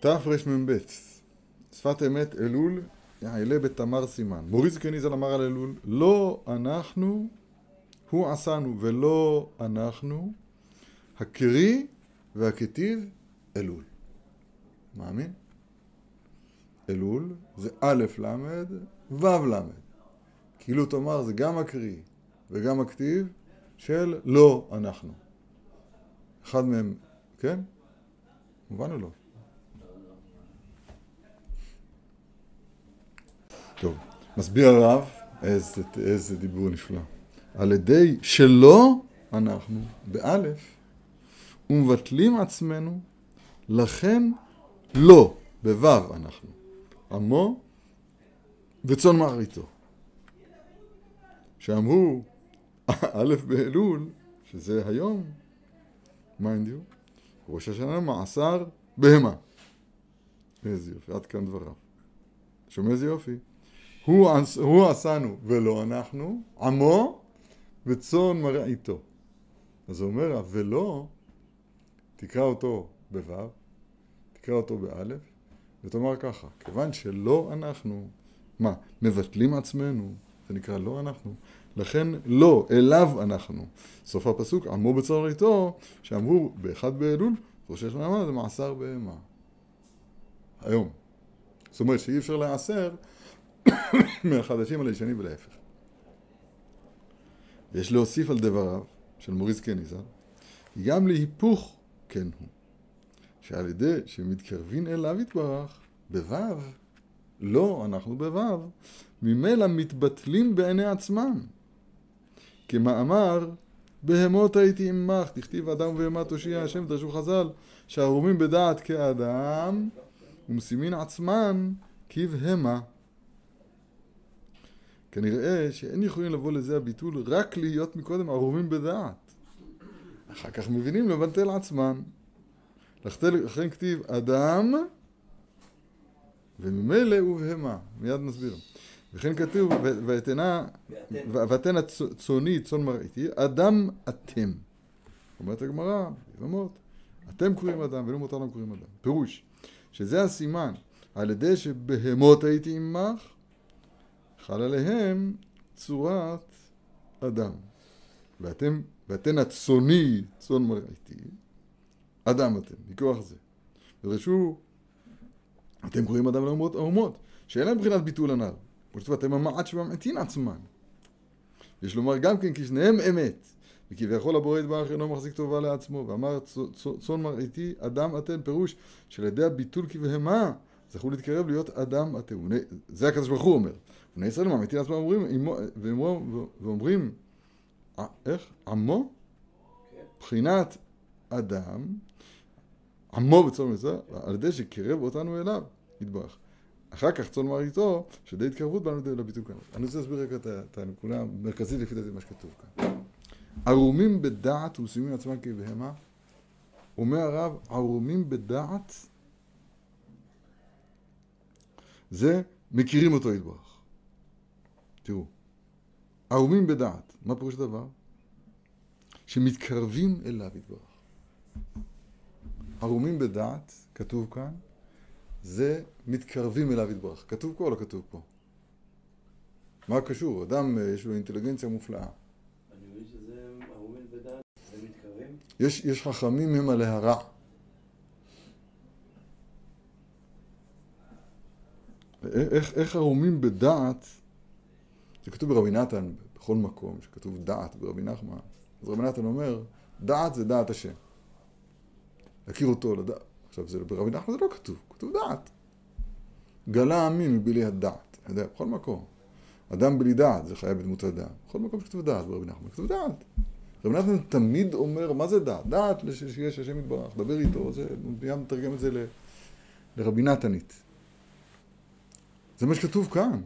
תרמ"ב, שפת אמת אלול, יעלה בתמר סימן. מוריס קניזל אמר על אלול, לא אנחנו, הוא עשנו ולא אנחנו, הקרי והכתיב אלול. מאמין? אלול זה א' ל', ו' ל'. כאילו תאמר זה גם הקרי וגם הכתיב של לא אנחנו. אחד מהם, כן? מובן או לא? טוב, מסביר הרב, איזה, איזה דיבור נפלא. על ידי שלא אנחנו, באלף, ומבטלים עצמנו, לכן לא, בוו אנחנו. עמו וצאן מרעיתו. שאמרו, א' באלול, שזה היום, mind you, ראש השנה מעשר בהמה. איזה יופי, עד כאן דבריו. שומע איזה יופי? הוא, עשנו ולא אנחנו, עמו וצאן מרעיתו. אז הוא אומר, ולא, תקרא אותו בו', תקרא אותו באלף, ותאמר ככה, כיוון שלא אנחנו, מה, מבטלים עצמנו, זה נקרא לא אנחנו, לכן לא, אליו אנחנו. סוף הפסוק, עמו בצורריתו, שאמרו באחד באלול, ראש השנה זה מעשר בהמה. היום. זאת אומרת שאי אפשר להעשר מהחדשים על הישנים ולהפך. יש להוסיף על דבריו של מוריס קניזל, גם להיפוך כן הוא. שעל ידי שמתקרבין אליו יתברך, בו', לא, אנחנו בו', ממילא מתבטלים בעיני עצמם. כמאמר, בהמות הייתי עמך, תכתיב אדם ובהמה תושיע השם, דרשו חז"ל, שהרומים בדעת כאדם, ומשימין עצמן כבהמה. כנראה שאין יכולים לבוא לזה הביטול רק להיות מקודם ערומים בדעת. אחר כך מבינים לבטל עצמן. לכן כתיב אדם וממילא ובהמה. מיד נסביר. וכן כתוב, ואתנה, ואתנה צוני צאן מרעיתי, אדם אתם. אומרת הגמרא, יבמות, אתם קוראים אדם ולא מותרנו קוראים אדם. פירוש, שזה הסימן, על ידי שבהמות הייתי עמך, חל עליהם צורת אדם. ואתם, ואתן הצוני צאן מרעיתי, אדם אתם, מכוח זה. ודרשו, אתם קוראים אדם לאומות האומות, שאין להם מבחינת ביטול הנ"ל. וכתוב, אתם המעט שממעטין עצמן. יש לומר גם כן כי שניהם אמת, וכביכול הבורא יתברך אינו מחזיק טובה לעצמו, ואמר צאן מרעיתי אדם אתן, פירוש שעל ידי הביטול כבהמה זכו להתקרב להיות אדם אתם. זה הקדוש ברוך הוא אומר. בני ישראל ממעטין עצמם אומרים, ואומרים, איך? עמו? בחינת אדם, עמו בצום מצווה, על ידי שקירב אותנו אליו, יתברך. אחר כך צאן מרעיתו, שדי התקרבות בנו לביטוי כאן. אני רוצה להסביר רגע את הנקודה המרכזית לפי דעתי מה שכתוב כאן. ערומים בדעת ומשימים עצמם כבהמה, אומר הרב, ערומים בדעת זה מכירים אותו יתברך. תראו, ערומים בדעת, מה פירוש הדבר? שמתקרבים אליו יתברך. ערומים בדעת, כתוב כאן, זה מתקרבים אליו יתברך. כתוב פה או לא כתוב פה? מה קשור? אדם יש לו אינטליגנציה מופלאה. אני מבין שזה ערומים בדעת, זה מתקרבים? יש, יש חכמים הם על ההרע. איך, איך ערומים בדעת, זה כתוב ברבי נתן בכל מקום, שכתוב דעת ברבי נחמן. אז רבי נתן אומר, דעת זה דעת השם. להכיר אותו, לדעת. עכשיו, זה ברבי נחמן זה לא כתוב, כתוב דעת. גלה עמים מבלי הדעת. יודע, בכל מקום. אדם בלי דעת זה חיה בדמות הדעת. בכל מקום שכתוב דעת ברבי נחמן, כתוב דעת. רבי נחמן תמיד אומר, מה זה דעת? דעת שיש השם יתברך, דבר איתו, זה, מיד מתרגם את זה ל, לרבי נתנית. זה מה שכתוב כאן.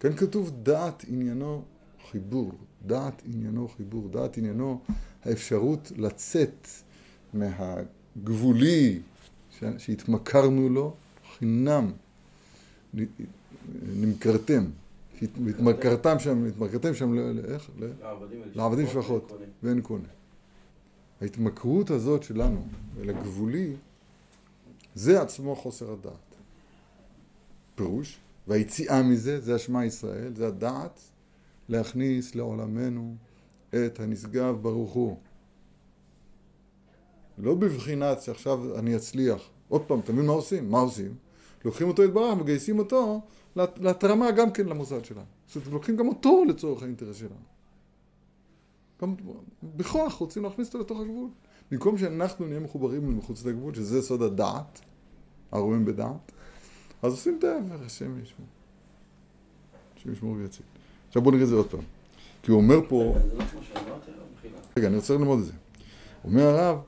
כאן כתוב דעת עניינו חיבור, דעת עניינו חיבור, דעת עניינו האפשרות לצאת מהגבולי שהתמכרנו לו חינם, נמכרתם, התמכרתם שם, התמכרתם שם, איך? לעבדים שפחות, ואין קונה. ההתמכרות הזאת שלנו אל הגבולי, זה עצמו חוסר הדעת. פירוש, והיציאה מזה, זה השמע ישראל, זה הדעת להכניס לעולמנו את הנשגב ברוך הוא. לא בבחינת שעכשיו אני אצליח. עוד פעם, אתה מבין מה עושים? מה עושים? לוקחים אותו יתברך, מגייסים אותו להתרמה גם כן למוסד שלנו. זאת אומרת, לוקחים גם אותו לצורך האינטרס שלנו. גם בכוח רוצים להכניס אותו לתוך הגבול. במקום שאנחנו נהיה מחוברים מחוץ לגבול, שזה סוד הדעת, הרואים בדעת, אז עושים את ההפך, השם ישמור. השם ישמור ויציל. עכשיו בואו נראה את זה עוד פעם. כי הוא אומר פה... רגע, אני רוצה ללמוד את זה. אומר הרב,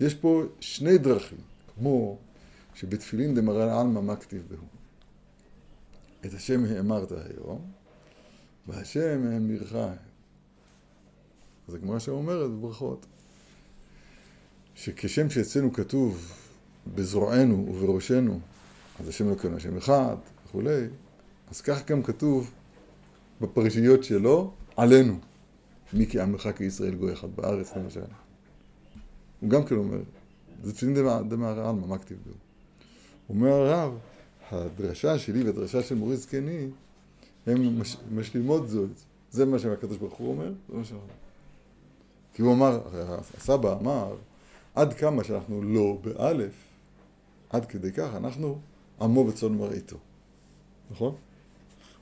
יש פה שני דרכים, כמו שבתפילין דמרא עלמא מה כתיב בהו. את השם האמרת היום, והשם האמירך. זה כמו שאומרת בברכות, שכשם שאצלנו כתוב בזרוענו ובראשנו, אז השם אלוקינו השם אחד וכולי, אז כך גם כתוב בפרשיות שלו עלינו. מי כעמך כישראל גוי אחד בארץ למשל. הוא גם כן אומר, זה תפילין דמהר"ל, מה כתיב בו? אומר הרב, הדרשה שלי והדרשה של מורי זקני, הן מש, משלימות זאת. זה מה שהקדוש ברוך הוא אומר, זה מה שאומר. כי הוא אמר, הסבא אמר, עד כמה שאנחנו לא באלף, עד כדי כך אנחנו עמו בצאן מרעיתו. נכון?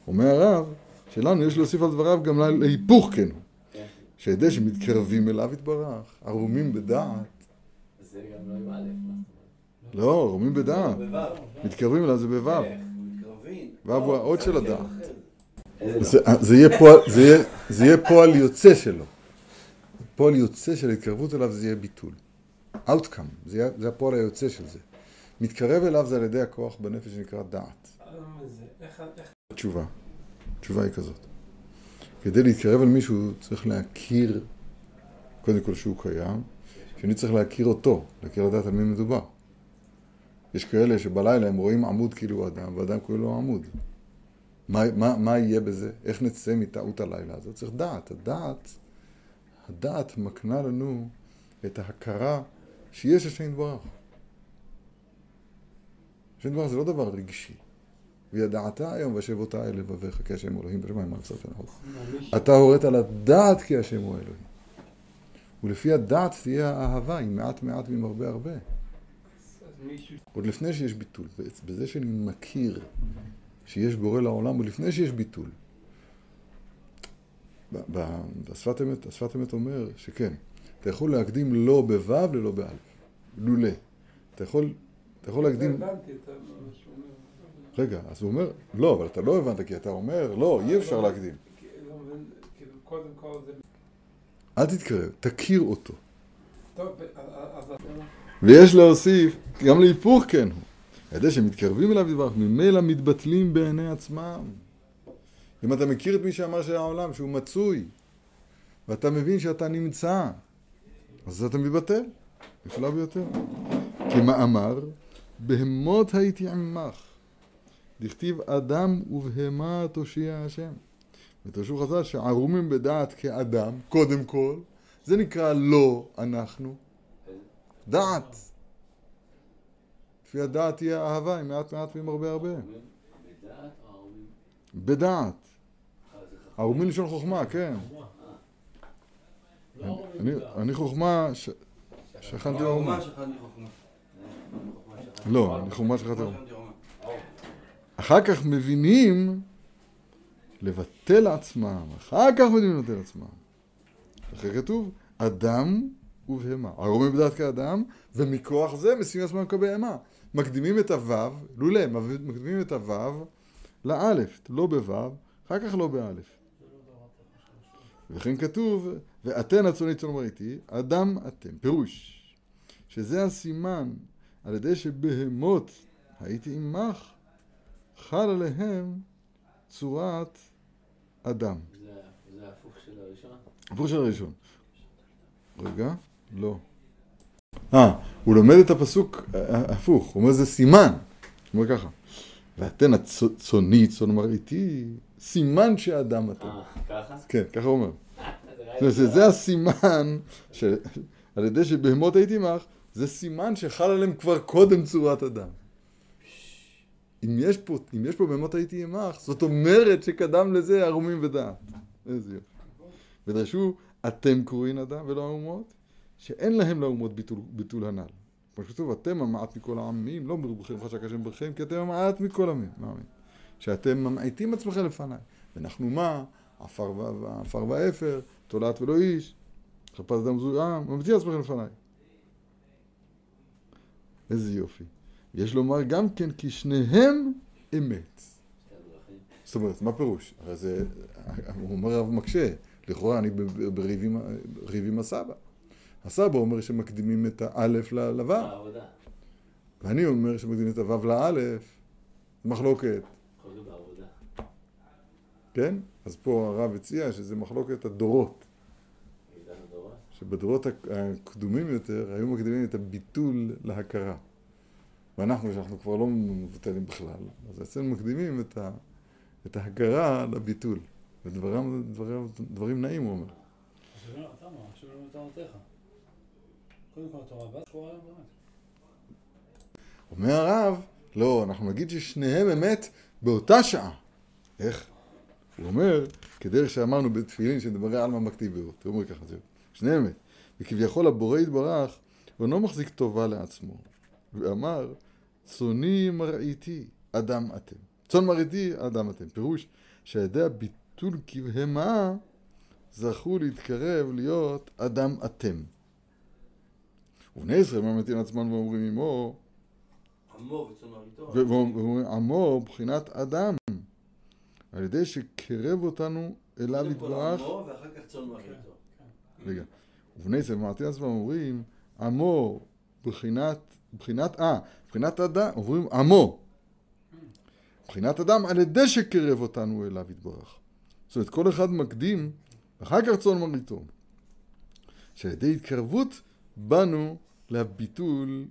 אומר הרב, שלנו יש להוסיף על דבריו גם להיפוך כן הוא. שידי שמתקרבים אליו יתברך, ערומים בדעת. זה גם לא עם א', לא, ערומים בדעת. מתקרבים אליו זה בו'. ו' הוא האות של הדעת. זה יהיה פועל יוצא שלו. פועל יוצא של התקרבות אליו זה יהיה ביטול. Outcome, זה הפועל היוצא של זה. מתקרב אליו זה על ידי הכוח בנפש שנקרא דעת. תשובה. התשובה היא כזאת. כדי להתקרב אל מישהו צריך להכיר קודם כל שהוא קיים, שאני צריך להכיר אותו, להכיר לדעת על מי מדובר. יש כאלה שבלילה הם רואים עמוד כאילו הוא אדם, ואדם קוראים לו עמוד. מה, מה, מה יהיה בזה? איך נצא מטעות הלילה הזאת? צריך דעת. הדעת, הדעת מקנה לנו את ההכרה שיש השם יתברך. השם יתברך זה לא דבר רגשי. וידעת היום והשבותה אל לבביך כי השם אלוהים בשמיים מה עשת נכון. אתה הורית לדעת כי השם הוא אלוהים. ולפי הדעת תהיה האהבה עם מעט מעט ועם הרבה הרבה. עוד לפני שיש ביטול, בזה שאני מכיר שיש בורא לעולם, ולפני שיש ביטול. בשפת אמת, השפת אמת אומר שכן, אתה יכול להקדים לא בו' ללא באלף, לולא. אתה יכול, אתה יכול להקדים... לא. רגע, אז הוא אומר, לא, אבל אתה לא הבנת, כי אתה אומר, לא, אי אפשר לא, להקדים. אל תתקרב, תכיר אותו. ויש להוסיף, גם להיפוך כן הוא. על ידי שמתקרבים אליו יתברך, ממילא מתבטלים בעיני עצמם. אם אתה מכיר את מי שאמר של העולם, שהוא מצוי, ואתה מבין שאתה נמצא, אז אתה מתבטל. נפלא ביותר. כמאמר, בהמות הייתי עמך. דכתיב אדם ובהמה תושיע השם. ותרשו חז"ל שערומים בדעת כאדם, קודם כל, זה נקרא לא אנחנו. דעת. לפי הדעת תהיה אהבה, עם מעט מעט ועם הרבה הרבה. בדעת. ערומים לשון חוכמה, כן. אני חוכמה, שכנתי ערומה. לא, חוכמה שכנתי ערומה. אחר כך מבינים לבטל עצמם, אחר כך מבינים לבטל עצמם. אחרי כתוב, אדם ובהמה. הרומים בדעת כאדם, ומכוח זה משימים עצמם כבהמה. מקדימים את הוו, לולא, מקדימים את הוו לאלף, לא בוו, אחר כך לא באלף. וכן כתוב, ואתן הצונית צונמר איתי, אדם אתם. פירוש, שזה הסימן על ידי שבהמות הייתי עמך, חל עליהם צורת אדם. זה ההפוך של הראשון? הפוך של הראשון. רגע, לא. אה, הוא לומד את הפסוק הפוך, הוא אומר זה סימן. הוא אומר ככה, ואתן הצוני צאן מרעיתי, סימן שאדם אתם. אה, ככה? כן, ככה הוא אומר. זה הסימן שעל ידי שבהמות הייתי עמך, זה סימן שחל עליהם כבר קודם צורת אדם. אם יש פה, אם יש פה בהמות הייתי עמך, זאת אומרת שקדם לזה ערומים ודעת. איזה יופי. ודרשו, אתם קוראים אדם ולא האומות, שאין להם לאומות ביטול, ביטול הנ"ל. כמו שכתוב, אתם המעט מכל העמים, לא מרובכם חשק השם ברכם, כי אתם המעט מכל עמים. שאתם ממעיטים עצמכם לפניי. ואנחנו מה? עפר ואפר, תולעת ולא איש, חפש אדם זוהה, ממעיטים עצמכם לפניי. איזה יופי. יש לומר גם כן כי שניהם אמת. זאת אומרת, מה פירוש? הרי זה, הוא אומר הרב מקשה, לכאורה אני בריב עם הסבא. הסבא אומר שמקדימים את האלף לוו. ואני אומר שמקדימים את הוו לאלף. מחלוקת. כן? אז פה הרב הציע שזה מחלוקת הדורות. שבדורות הקדומים יותר היו מקדימים את הביטול להכרה. ואנחנו, שאנחנו כבר לא מבוטלים בכלל, אז אצלנו מקדימים את, ה, את ההכרה לביטול. ודברים דברים, דברים נעים, הוא אומר. אומר הרב, לא, אנחנו נגיד ששניהם אמת באותה שעה. איך? הוא אומר, כדרך שאמרנו בתפילין שנדברי עלמא מקטיביות. הוא אומר ככה, זהו. אמת. וכביכול הבורא יתברך, הוא אינו מחזיק טובה לעצמו. ואמר, צוני מרעיתי, אדם אתם. צאן מרעיתי, אדם אתם. פירוש שעל ידי הביטול כבהמה, זכו להתקרב להיות אדם אתם. ובני ישראל ממתין עצמם ואומרים עמו, עמו וצאן מרעיתו. ואומרים עמו בחינת אדם, על ידי שקרב אותנו אליו קודם כל יתברך. עמו ואחר כך צאן מרעיתו. רגע. ובני ישראל ממתין עצמם אומרים, עמו בחינת, בחינת, אה, מבחינת אדם, אומרים עמו. מבחינת אדם על ידי שקרב אותנו אליו יתברך. זאת אומרת, כל אחד מקדים, ואחר כך צאן מרעיתו. שעל ידי התקרבות באנו לביטול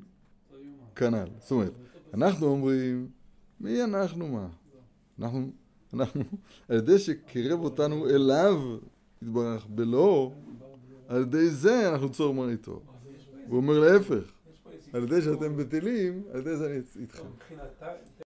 כנ"ל. זאת אומרת, אנחנו אומרים, מי אנחנו מה? אנחנו, אנחנו, על ידי שקרב אותנו אליו יתברך בלא, על ידי זה אנחנו צור מרעיתו. הוא אומר להפך, על ידי שאתם בטלים, על ידי זה אני איתכם.